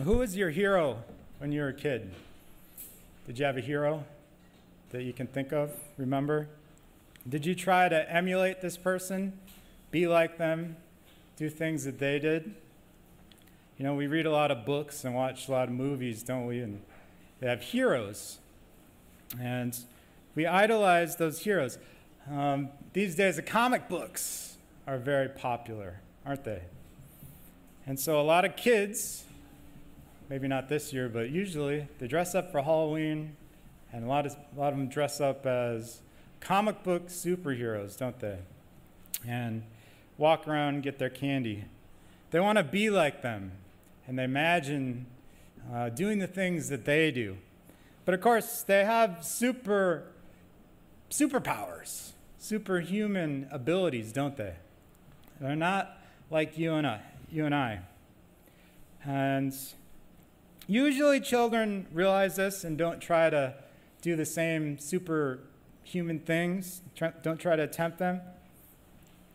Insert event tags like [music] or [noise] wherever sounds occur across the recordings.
Who was your hero when you were a kid? Did you have a hero that you can think of? Remember? Did you try to emulate this person, be like them, do things that they did? You know, we read a lot of books and watch a lot of movies, don't we? And they have heroes. And we idolize those heroes. Um, these days, the comic books are very popular, aren't they? And so a lot of kids maybe not this year, but usually they dress up for Halloween, and a lot of, a lot of them dress up as comic book superheroes, don't they? And walk around and get their candy. They want to be like them, and they imagine uh, doing the things that they do. But of course, they have super superpowers, superhuman abilities, don't they? They're not like you and I. You and I. And Usually, children realize this and don't try to do the same superhuman things, don't try to attempt them.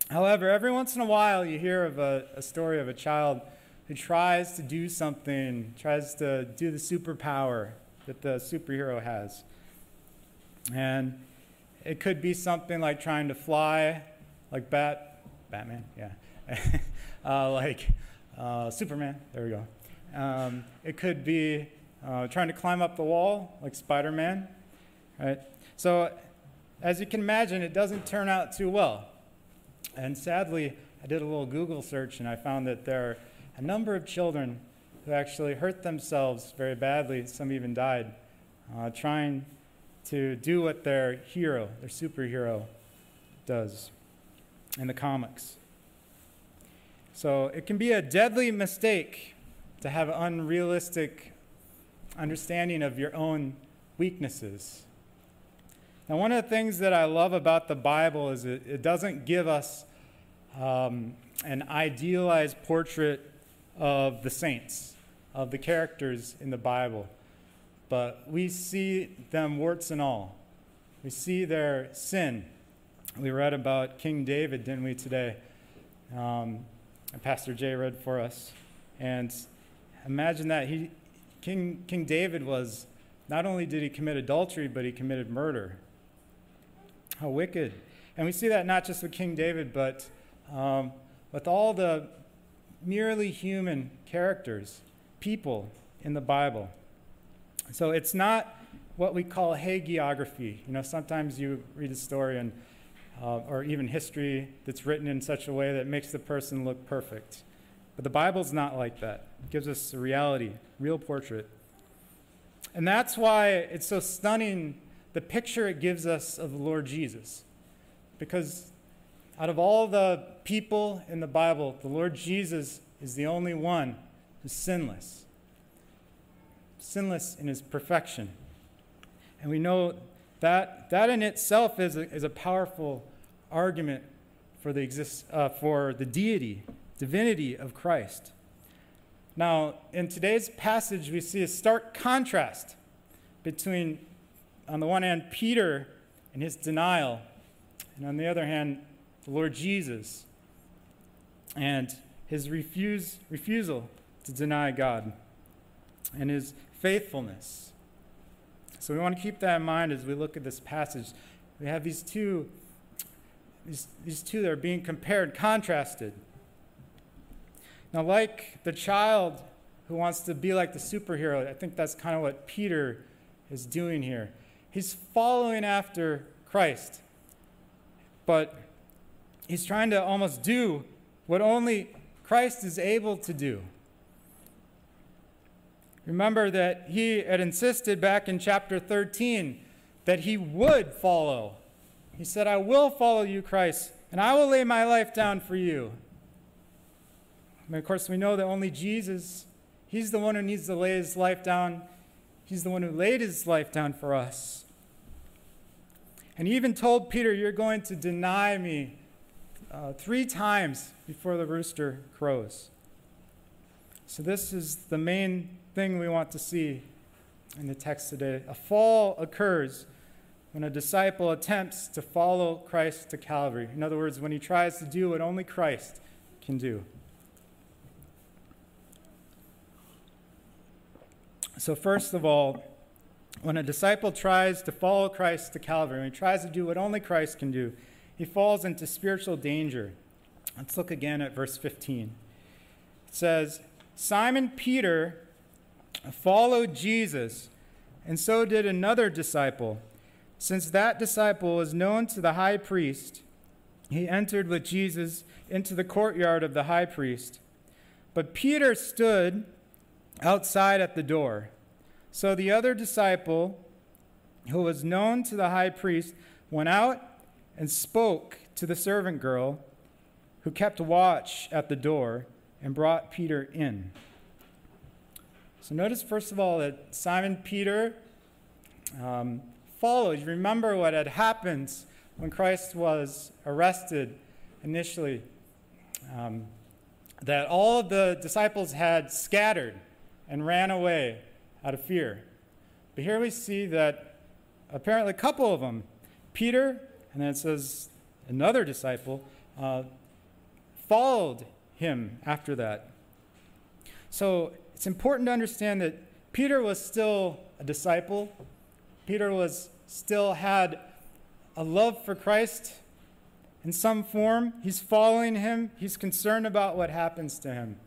However, every once in a while, you hear of a, a story of a child who tries to do something, tries to do the superpower that the superhero has. And it could be something like trying to fly, like Bat, Batman, yeah, [laughs] uh, like uh, Superman. There we go. Um, it could be uh, trying to climb up the wall like Spider Man. Right? So, as you can imagine, it doesn't turn out too well. And sadly, I did a little Google search and I found that there are a number of children who actually hurt themselves very badly, some even died, uh, trying to do what their hero, their superhero, does in the comics. So it can be a deadly mistake to have an unrealistic understanding of your own weaknesses. Now, one of the things that I love about the Bible is it, it doesn't give us um, an idealized portrait of the saints, of the characters in the Bible, but we see them warts and all. We see their sin. We read about King David, didn't we, today? Um, Pastor Jay read for us. And imagine that. He, King, King David was, not only did he commit adultery, but he committed murder. How wicked. And we see that not just with King David, but um, with all the merely human characters, people in the Bible. So it's not what we call hagiography. You know, sometimes you read a story and, uh, or even history that's written in such a way that makes the person look perfect. But the Bible's not like that. It gives us a reality, real portrait. And that's why it's so stunning the picture it gives us of the Lord Jesus. Because out of all the people in the Bible, the Lord Jesus is the only one who's sinless. Sinless in his perfection. And we know that that in itself is a, is a powerful argument for the, exist, uh, for the deity divinity of Christ. Now, in today's passage, we see a stark contrast between, on the one hand, Peter and his denial, and on the other hand, the Lord Jesus and his refuse, refusal to deny God and his faithfulness. So we want to keep that in mind as we look at this passage. We have these two, these, these two that are being compared, contrasted. Now, like the child who wants to be like the superhero, I think that's kind of what Peter is doing here. He's following after Christ, but he's trying to almost do what only Christ is able to do. Remember that he had insisted back in chapter 13 that he would follow. He said, I will follow you, Christ, and I will lay my life down for you. Mean, of course, we know that only Jesus, He's the one who needs to lay His life down. He's the one who laid His life down for us. And He even told Peter, You're going to deny me uh, three times before the rooster crows. So, this is the main thing we want to see in the text today. A fall occurs when a disciple attempts to follow Christ to Calvary. In other words, when he tries to do what only Christ can do. So, first of all, when a disciple tries to follow Christ to Calvary, when he tries to do what only Christ can do, he falls into spiritual danger. Let's look again at verse 15. It says, Simon Peter followed Jesus, and so did another disciple. Since that disciple was known to the high priest, he entered with Jesus into the courtyard of the high priest. But Peter stood outside at the door. So the other disciple, who was known to the high priest, went out and spoke to the servant girl who kept watch at the door and brought Peter in. So notice, first of all, that Simon Peter um, follows. Remember what had happened when Christ was arrested initially. Um, that all of the disciples had scattered and ran away out of fear. But here we see that apparently a couple of them, Peter, and then it says another disciple, uh, followed him after that. So it's important to understand that Peter was still a disciple. Peter was still had a love for Christ in some form. He's following him. He's concerned about what happens to him.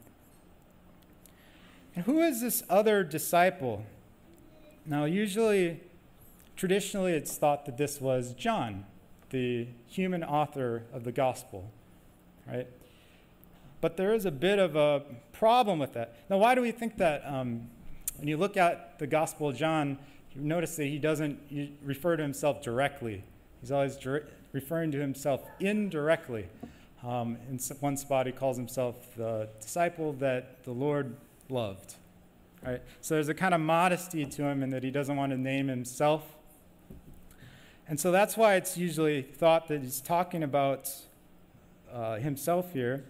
And who is this other disciple? Now, usually, traditionally, it's thought that this was John, the human author of the gospel, right? But there is a bit of a problem with that. Now, why do we think that? Um, when you look at the Gospel of John, you notice that he doesn't refer to himself directly. He's always referring to himself indirectly. Um, in one spot, he calls himself the disciple that the Lord loved. Right? So there's a kind of modesty to him in that he doesn't want to name himself. And so that's why it's usually thought that he's talking about uh, himself here.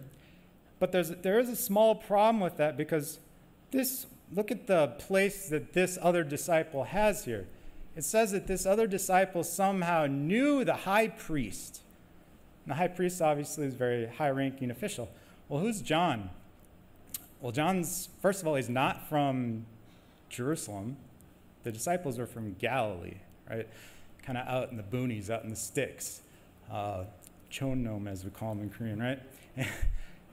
But there's, there is a small problem with that because this, look at the place that this other disciple has here. It says that this other disciple somehow knew the high priest. And the high priest obviously is a very high ranking official. Well, who's John? Well, John's, first of all, he's not from Jerusalem. The disciples are from Galilee, right? Kind of out in the boonies, out in the sticks. Uh, Chonnom, as we call them in Korean, right? [laughs]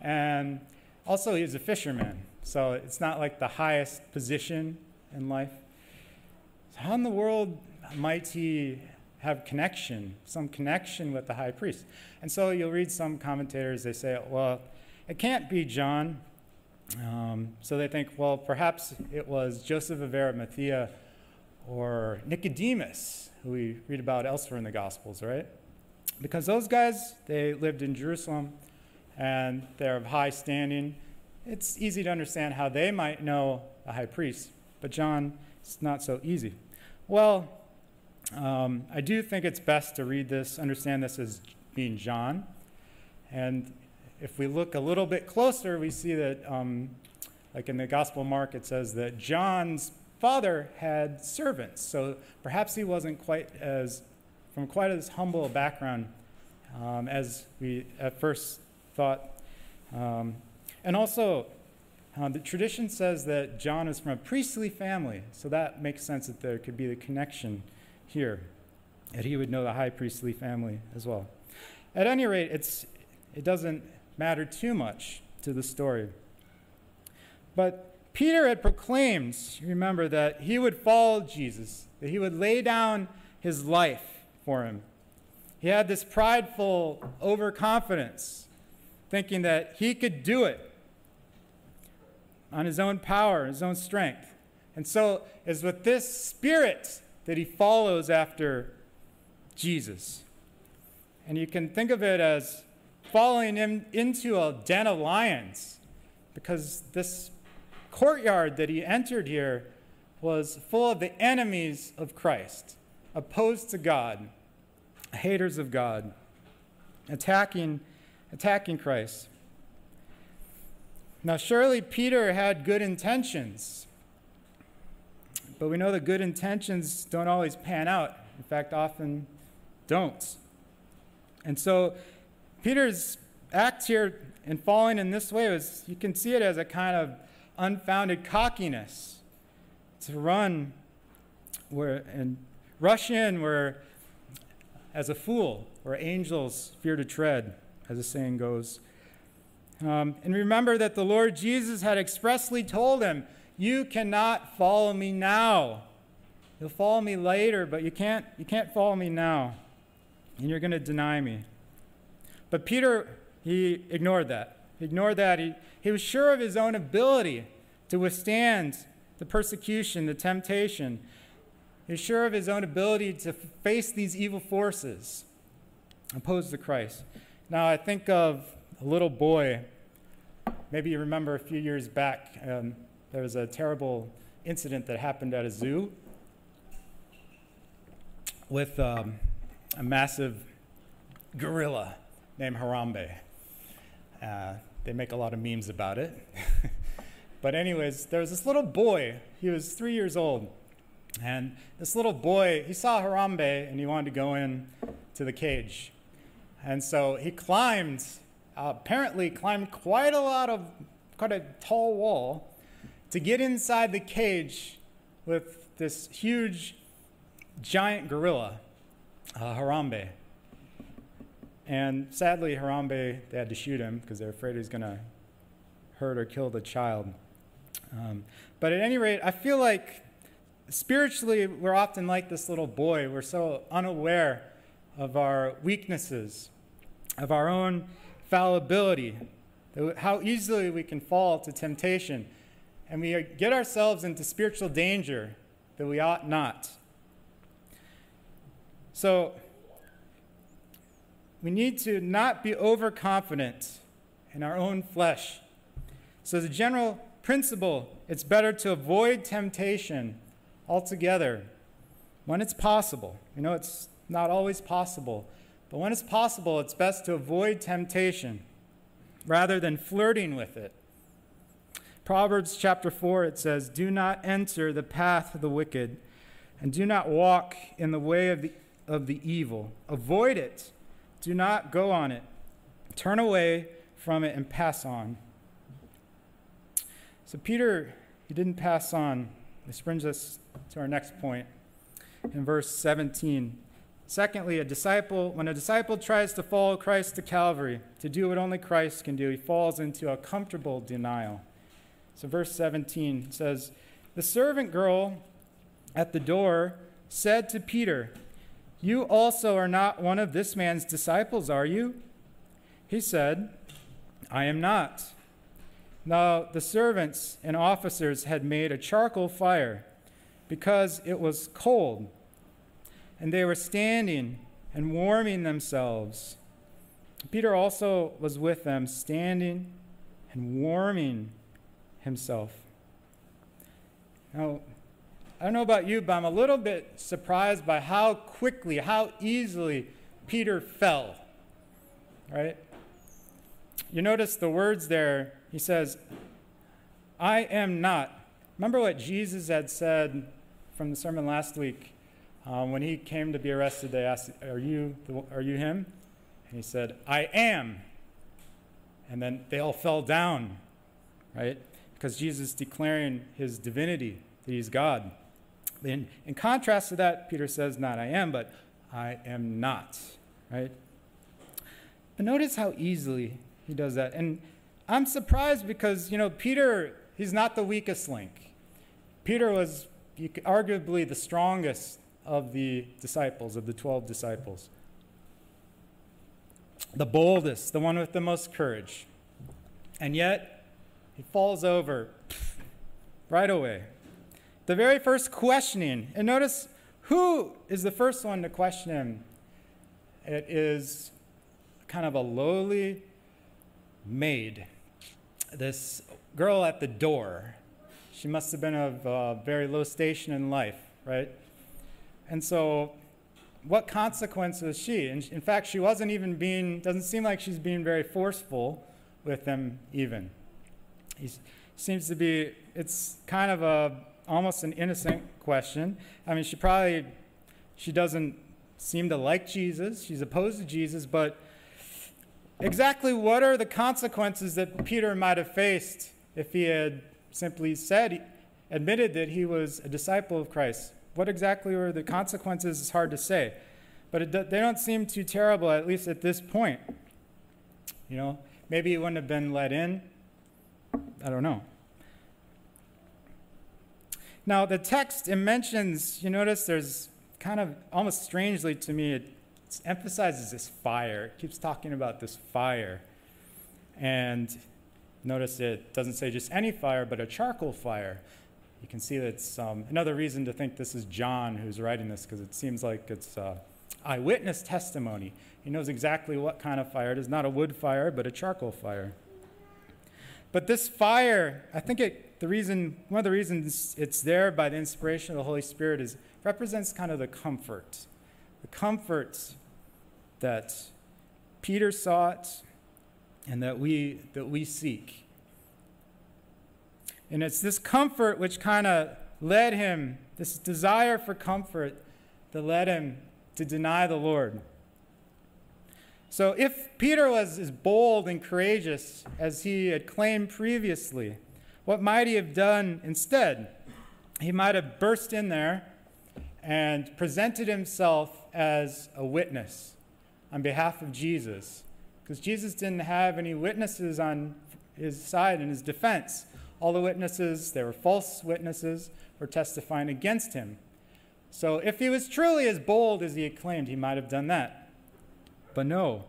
And also, he was a fisherman, so it's not like the highest position in life. So how in the world might he have connection, some connection with the high priest? And so you'll read some commentators, they say, well, it can't be John. Um, so they think, well, perhaps it was Joseph of Arimathea or Nicodemus, who we read about elsewhere in the Gospels, right? Because those guys, they lived in Jerusalem and they're of high standing. It's easy to understand how they might know a high priest, but John, it's not so easy. Well, um, I do think it's best to read this, understand this as being John. And if we look a little bit closer, we see that, um, like in the Gospel Mark, it says that John's father had servants. So perhaps he wasn't quite as, from quite as humble a background um, as we at first thought. Um, and also, uh, the tradition says that John is from a priestly family, so that makes sense that there could be the connection here, that he would know the high priestly family as well. At any rate, it's, it doesn't matter too much to the story. But Peter had proclaimed, remember, that he would follow Jesus, that he would lay down his life for him. He had this prideful overconfidence thinking that he could do it on his own power, his own strength. And so it's with this spirit that he follows after Jesus. And you can think of it as following him into a den of lions because this courtyard that he entered here was full of the enemies of Christ, opposed to God, haters of God, attacking attacking Christ. Now, surely Peter had good intentions, but we know that good intentions don't always pan out. In fact, often don't. And so, Peter's act here in falling in this way was, you can see it as a kind of unfounded cockiness. to run where and rush in where as a fool, where angels fear to tread, as the saying goes. Um, and remember that the Lord Jesus had expressly told him, You cannot follow me now. You'll follow me later, but you can't, you can't follow me now. And you're going to deny me. But Peter, he ignored that. He ignored that. He, he was sure of his own ability to withstand the persecution, the temptation. He was sure of his own ability to face these evil forces opposed to Christ. Now, I think of a little boy. Maybe you remember a few years back, um, there was a terrible incident that happened at a zoo with um, a massive gorilla named Harambe. Uh, they make a lot of memes about it. [laughs] but, anyways, there was this little boy. He was three years old. And this little boy, he saw Harambe and he wanted to go in to the cage. And so he climbed, uh, apparently climbed quite a lot of, quite a tall wall to get inside the cage with this huge, giant gorilla, uh, Harambe. And sadly, Harambe, they had to shoot him because they're afraid he's going to hurt or kill the child. Um, but at any rate, I feel like spiritually, we're often like this little boy. We're so unaware of our weaknesses, of our own fallibility, how easily we can fall to temptation. And we get ourselves into spiritual danger that we ought not. So, we need to not be overconfident in our own flesh. So, a general principle, it's better to avoid temptation altogether when it's possible. You know, it's not always possible, but when it's possible, it's best to avoid temptation rather than flirting with it. Proverbs chapter 4, it says, Do not enter the path of the wicked, and do not walk in the way of the, of the evil. Avoid it do not go on it. Turn away from it and pass on. So, Peter, he didn't pass on. This brings us to our next point in verse 17. Secondly, a disciple, when a disciple tries to follow Christ to Calvary, to do what only Christ can do, he falls into a comfortable denial. So, verse 17 says, The servant girl at the door said to Peter, you also are not one of this man's disciples, are you? He said, I am not. Now the servants and officers had made a charcoal fire because it was cold, and they were standing and warming themselves. Peter also was with them, standing and warming himself. Now, I don't know about you, but I'm a little bit surprised by how quickly, how easily Peter fell. Right? You notice the words there. He says, I am not. Remember what Jesus had said from the sermon last week? Um, when he came to be arrested, they asked, Are you, the, are you him? And he said, I am. And then they all fell down, right? Because Jesus is declaring his divinity, that he's God. In, in contrast to that, Peter says, Not I am, but I am not, right? But notice how easily he does that. And I'm surprised because, you know, Peter, he's not the weakest link. Peter was arguably the strongest of the disciples, of the 12 disciples. The boldest, the one with the most courage. And yet, he falls over right away the very first questioning. And notice who is the first one to question him? It is kind of a lowly maid, this girl at the door. She must have been of very low station in life, right? And so, what consequence was she? And in fact, she wasn't even being, doesn't seem like she's being very forceful with him, even. He seems to be, it's kind of a almost an innocent question. I mean, she probably she doesn't seem to like Jesus. She's opposed to Jesus, but exactly what are the consequences that Peter might have faced if he had simply said admitted that he was a disciple of Christ. What exactly were the consequences is hard to say, but it, they don't seem too terrible, at least at this point. You know, maybe he wouldn't have been let in. I don't know. Now, the text it mentions, you notice there's kind of almost strangely to me, it emphasizes this fire. It keeps talking about this fire. And notice it doesn't say just any fire, but a charcoal fire. You can see that's um, another reason to think this is John who's writing this, because it seems like it's uh, eyewitness testimony. He knows exactly what kind of fire it is not a wood fire, but a charcoal fire. But this fire, I think it, the reason, one of the reasons it's there by the inspiration of the Holy Spirit is represents kind of the comfort, the comfort that Peter sought and that we, that we seek. And it's this comfort which kind of led him, this desire for comfort that led him to deny the Lord. So if Peter was as bold and courageous as he had claimed previously, what might he have done instead? He might have burst in there and presented himself as a witness on behalf of Jesus. Because Jesus didn't have any witnesses on his side in his defense. All the witnesses, they were false witnesses, were testifying against him. So if he was truly as bold as he had claimed, he might have done that. But no,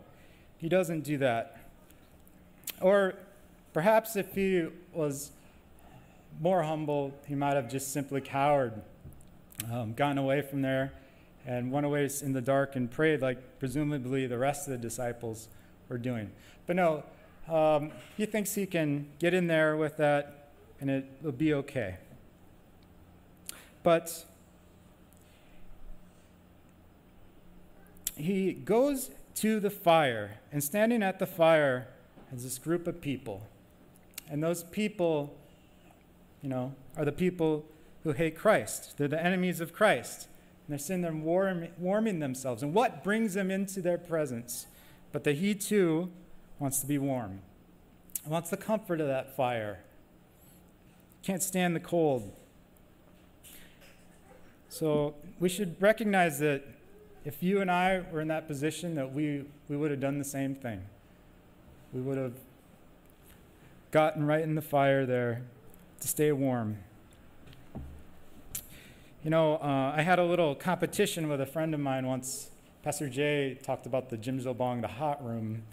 he doesn't do that. Or perhaps if he was more humble, he might have just simply cowered, um, gotten away from there, and went away in the dark and prayed like presumably the rest of the disciples were doing. But no, um, he thinks he can get in there with that and it will be okay. But he goes to the fire, and standing at the fire is this group of people. And those people, you know, are the people who hate Christ. They're the enemies of Christ. And they're sitting there warm, warming themselves. And what brings them into their presence? But that he too wants to be warm. He wants the comfort of that fire. Can't stand the cold. So we should recognize that if you and I were in that position, that we, we would have done the same thing. We would have gotten right in the fire there to stay warm. You know, uh, I had a little competition with a friend of mine once. Pastor Jay talked about the Jimjilbang, the hot room,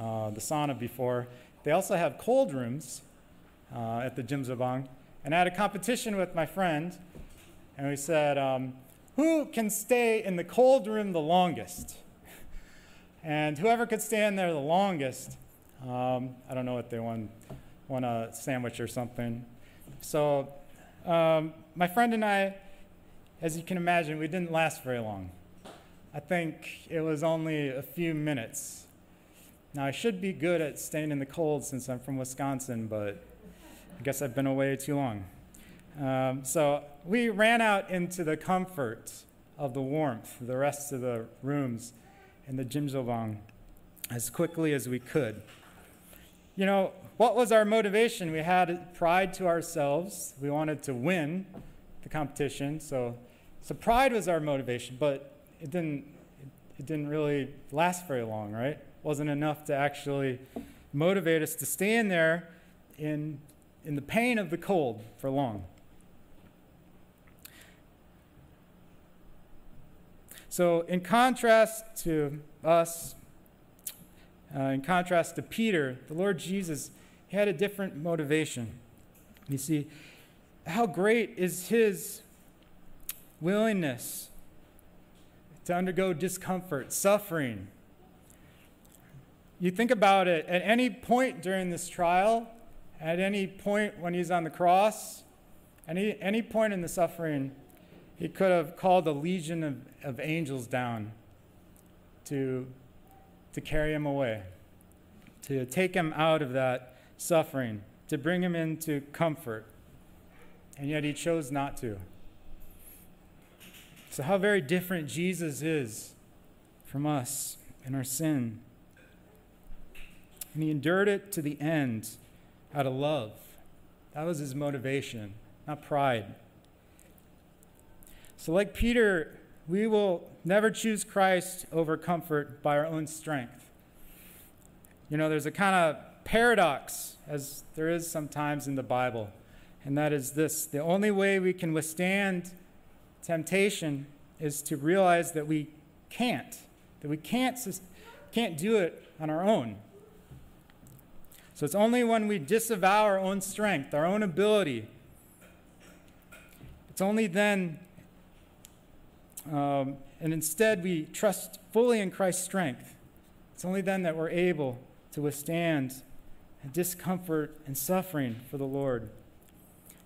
uh, the sauna before. They also have cold rooms uh, at the Jimjilbang. And I had a competition with my friend, and we said, um, who can stay in the cold room the longest? And whoever could stay in there the longest, um, I don't know what they want, want a sandwich or something. So um, my friend and I as you can imagine, we didn't last very long. I think it was only a few minutes. Now, I should be good at staying in the cold since I'm from Wisconsin, but I guess I've been away too long. Um, so we ran out into the comfort of the warmth, the rest of the rooms in the Jimjilbang as quickly as we could. You know, what was our motivation? We had pride to ourselves. We wanted to win the competition, so so pride was our motivation, but it didn't, it didn't really last very long, right? It wasn't enough to actually motivate us to stand there in, in the pain of the cold for long. So, in contrast to us, uh, in contrast to Peter, the Lord Jesus, he had a different motivation. You see, how great is his willingness to undergo discomfort, suffering. You think about it at any point during this trial, at any point when he's on the cross, any, any point in the suffering, he could have called a legion of, of angels down to, to carry him away, to take him out of that suffering, to bring him into comfort. And yet he chose not to. So, how very different Jesus is from us in our sin. And he endured it to the end out of love. That was his motivation. not pride. So, like Peter, we will never choose Christ over comfort by our own strength. You know, there's a kind of paradox, as there is sometimes in the Bible, and that is this the only way we can withstand temptation is to realize that we can't, that we can't, can't do it on our own. So it's only when we disavow our own strength, our own ability, it's only then, um, and instead we trust fully in Christ's strength. It's only then that we're able to withstand discomfort and suffering for the Lord.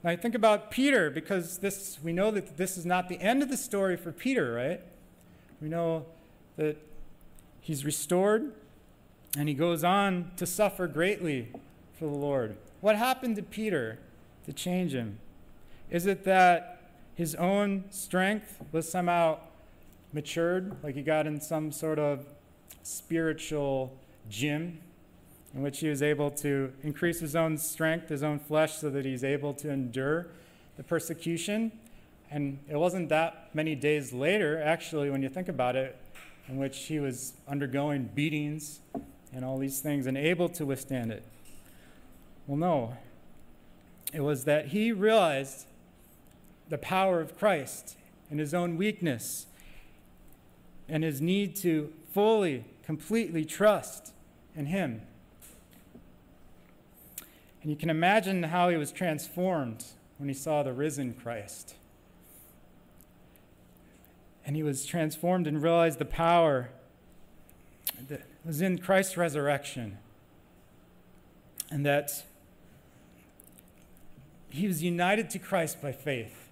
Now, I think about Peter because this, we know that this is not the end of the story for Peter, right? We know that he's restored and he goes on to suffer greatly for the Lord. What happened to Peter to change him? Is it that his own strength was somehow matured, like he got in some sort of spiritual gym in which he was able to increase his own strength, his own flesh, so that he's able to endure the persecution. And it wasn't that many days later, actually, when you think about it, in which he was undergoing beatings and all these things and able to withstand it. Well, no. It was that he realized the power of Christ in his own weakness and his need to fully, completely trust in him. And you can imagine how he was transformed when he saw the risen Christ. And he was transformed and realized the power that was in Christ's resurrection. And that he was united to Christ by faith.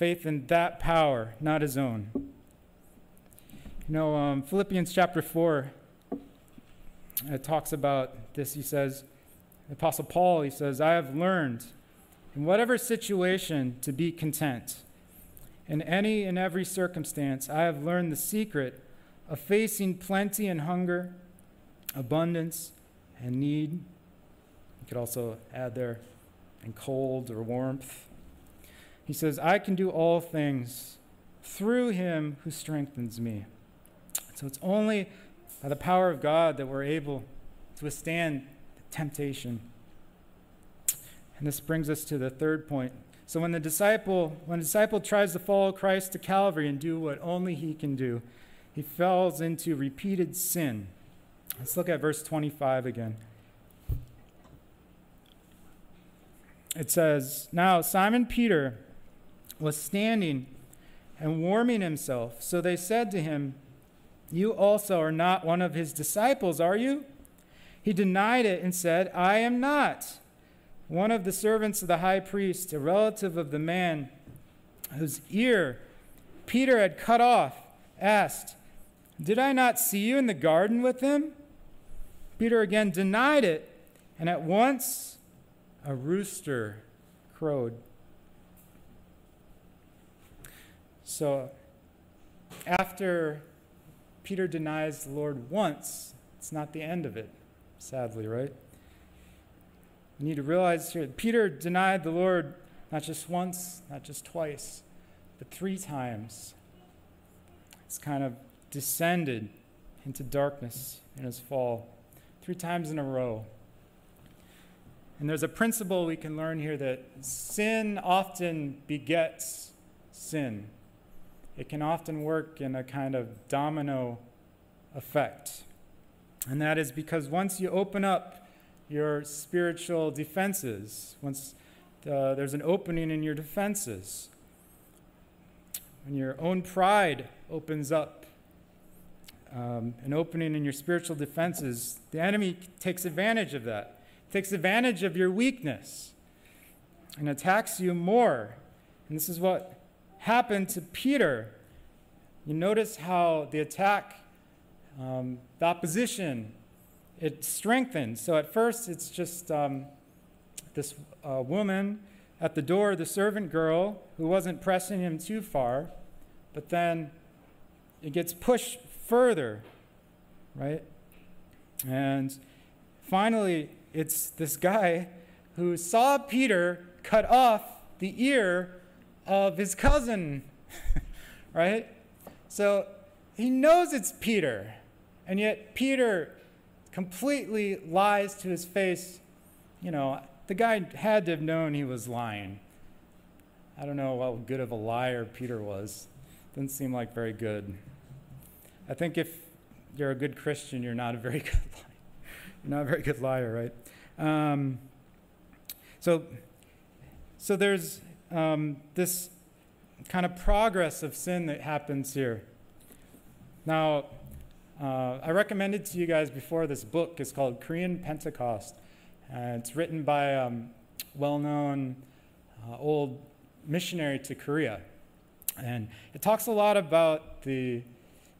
Faith in that power, not his own. You know, um, Philippians chapter 4 it talks about this. He says, Apostle Paul, he says, I have learned in whatever situation to be content. In any and every circumstance, I have learned the secret of facing plenty and hunger, abundance and need. You could also add there, and cold or warmth. He says, I can do all things through him who strengthens me. So it's only by the power of God that we're able to withstand temptation. And this brings us to the third point. So when the disciple, when a disciple tries to follow Christ to Calvary and do what only he can do, he falls into repeated sin. Let's look at verse 25 again. It says, Now Simon Peter was standing and warming himself. So they said to him, You also are not one of his disciples, are you? He denied it and said, I am not. One of the servants of the high priest, a relative of the man whose ear Peter had cut off, asked, Did I not see you in the garden with him? Peter again denied it, and at once a rooster crowed. So, after Peter denies the Lord once, it's not the end of it sadly, right? You need to realize here Peter denied the Lord not just once, not just twice, but three times. He's kind of descended into darkness in his fall, three times in a row. And there's a principle we can learn here that sin often begets sin. It can often work in a kind of domino effect. And that is because once you open up your spiritual defenses, once uh, there's an opening in your defenses, when your own pride opens up, um, an opening in your spiritual defenses, the enemy takes advantage of that, takes advantage of your weakness, and attacks you more. And this is what happened to Peter. You notice how the attack um, the opposition, it strengthens. So at first, it's just um, this uh, woman at the door, the servant girl, who wasn't pressing him too far, but then it gets pushed further, right? And finally, it's this guy who saw Peter cut off the ear of his cousin, [laughs] right? So he knows it's Peter, and yet Peter completely lies to his face. You know, the guy had to have known he was lying. I don't know how good of a liar Peter was. Didn't seem like very good. I think if you're a good Christian, you're not a very [laughs] good liar. Not a very good liar, right? Um, so, so there's um, this kind of progress of sin that happens here. Now, uh, I recommended to you guys before this book is called Korean Pentecost. Uh, it's written by a um, well known uh, old missionary to Korea. And it talks a lot about the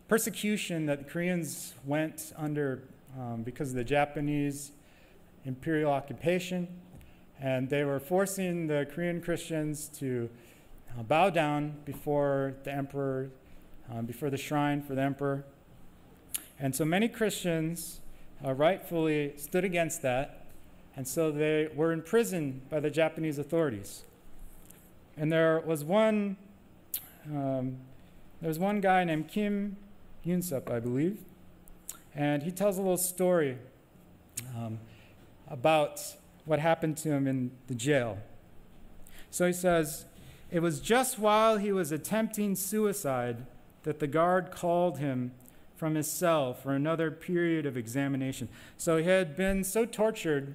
persecution that the Koreans went under um, because of the Japanese imperial occupation. And they were forcing the Korean Christians to uh, bow down before the emperor, um, before the shrine for the emperor. And so many Christians uh, rightfully stood against that. And so they were imprisoned by the Japanese authorities. And there was one, um, there was one guy named Kim Yunsuk, I believe, and he tells a little story um, about what happened to him in the jail. So he says, It was just while he was attempting suicide that the guard called him from his cell for another period of examination. So he had been so tortured,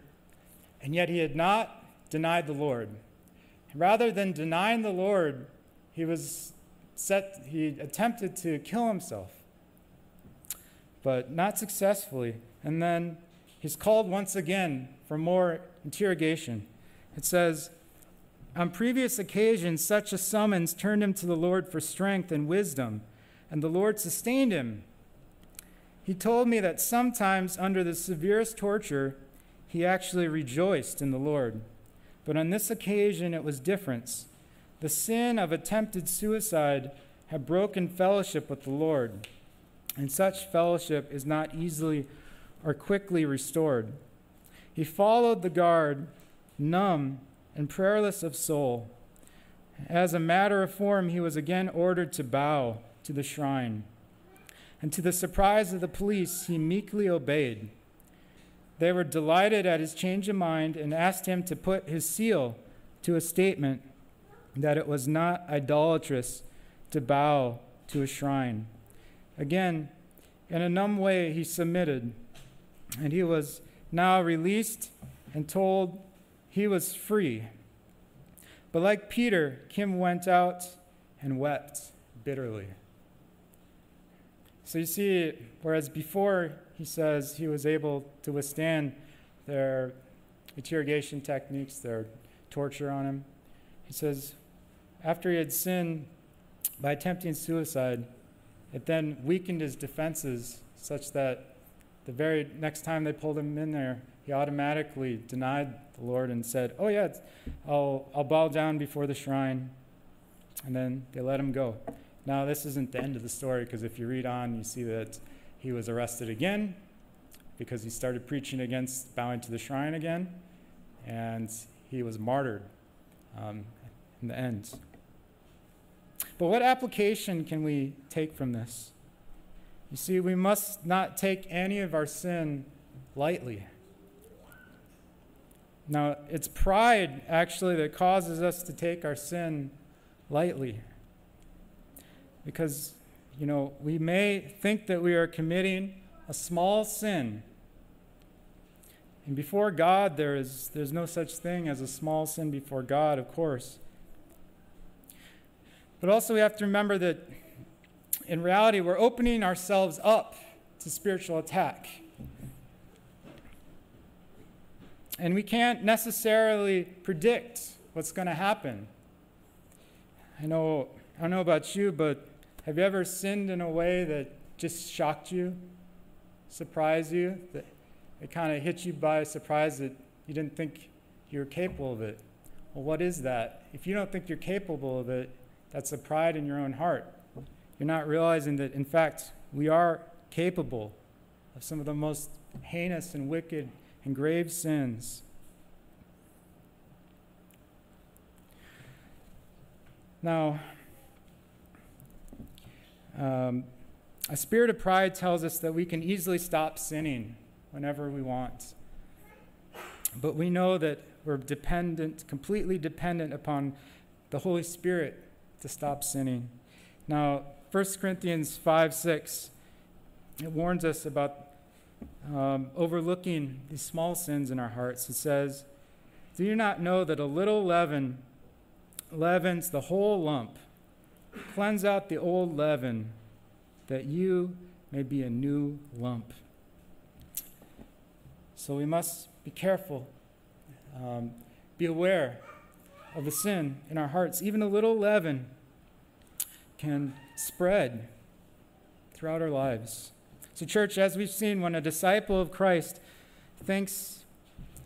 and yet he had not denied the Lord. Rather than denying the Lord, he was set, he attempted to kill himself but not successfully. And then he's called once again for more interrogation. It says, On previous occasions, such a summons turned him to the Lord for strength and wisdom, and the Lord sustained him. He told me that sometimes, under the severest torture, he actually rejoiced in the Lord. But on this occasion, it was different. The sin of attempted suicide had broken fellowship with the Lord and such fellowship is not easily or quickly restored. He followed the guard, numb and prayerless of soul. As a matter of form, he was again ordered to bow to the shrine. And to the surprise of the police, he meekly obeyed. They were delighted at his change of mind and asked him to put his seal to a statement that it was not idolatrous to bow to a shrine. Again, in a numb way, he submitted, and he was now released and told he was free. But like Peter, Kim went out and wept bitterly. So you see, whereas before he says he was able to withstand their interrogation techniques, their torture on him, he says after he had sinned by attempting suicide, it then weakened his defenses such that the very next time they pulled him in there, he automatically denied the Lord and said, Oh, yeah, I'll, I'll bow down before the shrine. And then they let him go. Now, this isn't the end of the story because if you read on, you see that he was arrested again because he started preaching against bowing to the shrine again, and he was martyred um, in the end. But what application can we take from this? You see, we must not take any of our sin lightly. Now, it's pride actually that causes us to take our sin lightly. Because, you know, we may think that we are committing a small sin. And before God, there is, there's no such thing as a small sin before God, of course. But also, we have to remember that in reality, we're opening ourselves up to spiritual attack. And we can't necessarily predict what's going to happen. I know, I don't know about you, but have you ever sinned in a way that just shocked you, surprised you, that it kind of hit you by surprise that you didn't think you were capable of it? Well, what is that? If you don't think you're capable of it, that's a pride in your own heart. You're not realizing that, in fact, we are capable of some of the most heinous and wicked and grave sins. Now, um, a spirit of pride tells us that we can easily stop sinning whenever we want. But we know that we're dependent, completely dependent upon the Holy Spirit to stop sinning. Now, 1 Corinthians 5 6, it warns us about um, overlooking these small sins in our hearts. It says, Do you not know that a little leaven leavens the whole lump? Cleanse out the old leaven, that you may be a new lump. So we must be careful, um, be aware of the sin in our hearts. Even a little leaven can spread throughout our lives. So, church, as we've seen, when a disciple of Christ thinks,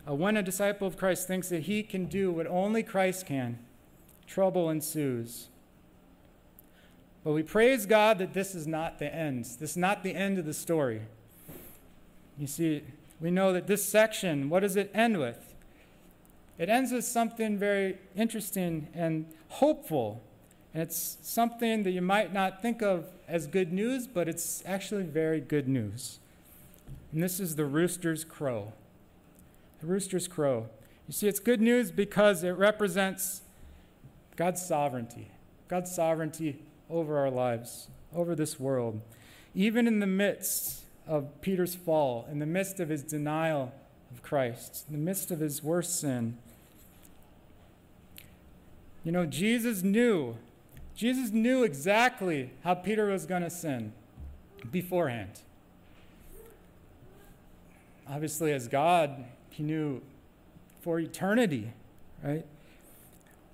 uh, when a disciple of Christ thinks that he can do what only Christ can, trouble ensues. But we praise God that this is not the end. This is not the end of the story. You see, we know that this section, what does it end with? It ends with something very interesting and hopeful. And it's something that you might not think of as good news, but it's actually very good news. And this is the rooster's crow. The rooster's crow. You see, it's good news because it represents God's sovereignty, God's sovereignty over our lives, over this world. Even in the midst of Peter's fall, in the midst of his denial of Christ, in the midst of his worst sin, you know, Jesus knew Jesus knew exactly how Peter was going to sin beforehand. Obviously, as God, he knew for eternity, right?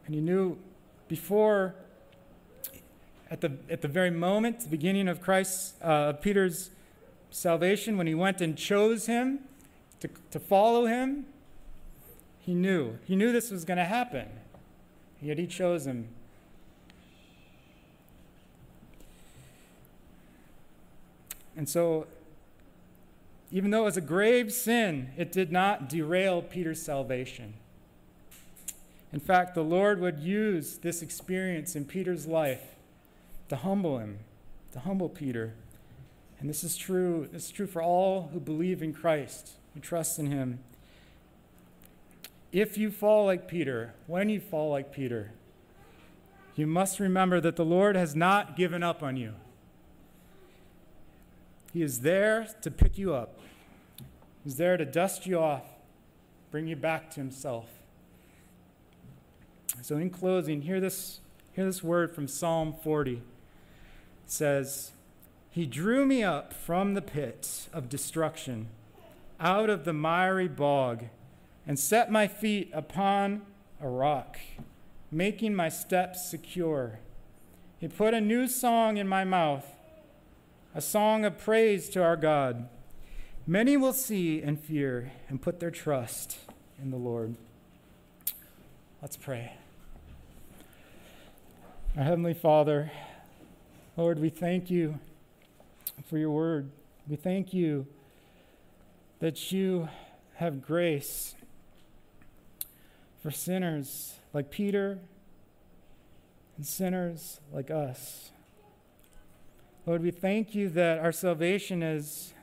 And he knew before, at the, at the very moment, the beginning of Christ's, uh, Peter's salvation, when he went and chose him to, to follow him, he knew. He knew this was going to happen. Yet he chose him And so, even though it was a grave sin, it did not derail Peter's salvation. In fact, the Lord would use this experience in Peter's life to humble him, to humble Peter. And this is true. This is true for all who believe in Christ, who trust in him. If you fall like Peter, when you fall like Peter, you must remember that the Lord has not given up on you. He is there to pick you up, He's there to dust you off, bring you back to Himself. So, in closing, hear this, hear this word from Psalm 40. It says, He drew me up from the pit of destruction, out of the miry bog, and set my feet upon a rock, making my steps secure. He put a new song in my mouth a song of praise to our God. Many will see and fear and put their trust in the Lord. Let's pray. Our Heavenly Father, Lord, we thank you for your word. We thank you that you have grace for sinners like Peter and sinners like us. Lord, we thank you that our salvation is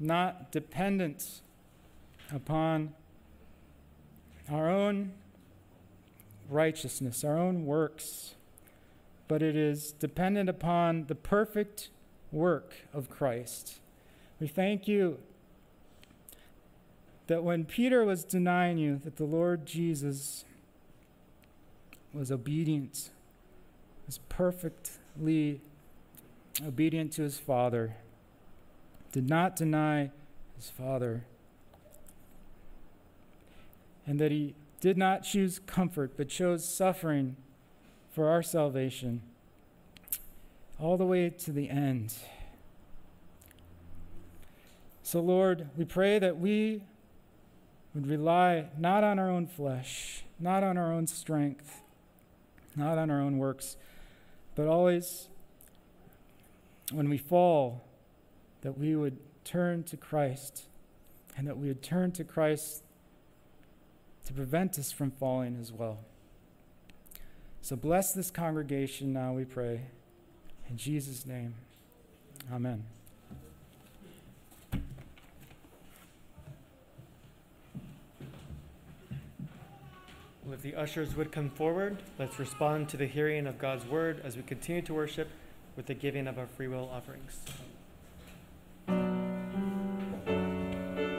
not dependent upon our own righteousness, our own works, but it is dependent upon the perfect work of Christ. We thank you that when Peter was denying you, that the Lord Jesus was obedient, was perfectly obedient to his father, did not deny his father, and that he did not choose comfort but chose suffering for our salvation all the way to the end. So, Lord, we pray that we would rely not on our own flesh, not on our own strength, not on our own works, but always when we fall, that we would turn to Christ and that we would turn to Christ to prevent us from falling as well. So bless this congregation now, we pray. In Jesus' name, amen. Well, if the ushers would come forward, let's respond to the hearing of God's word as we continue to worship with the giving of our free will offerings.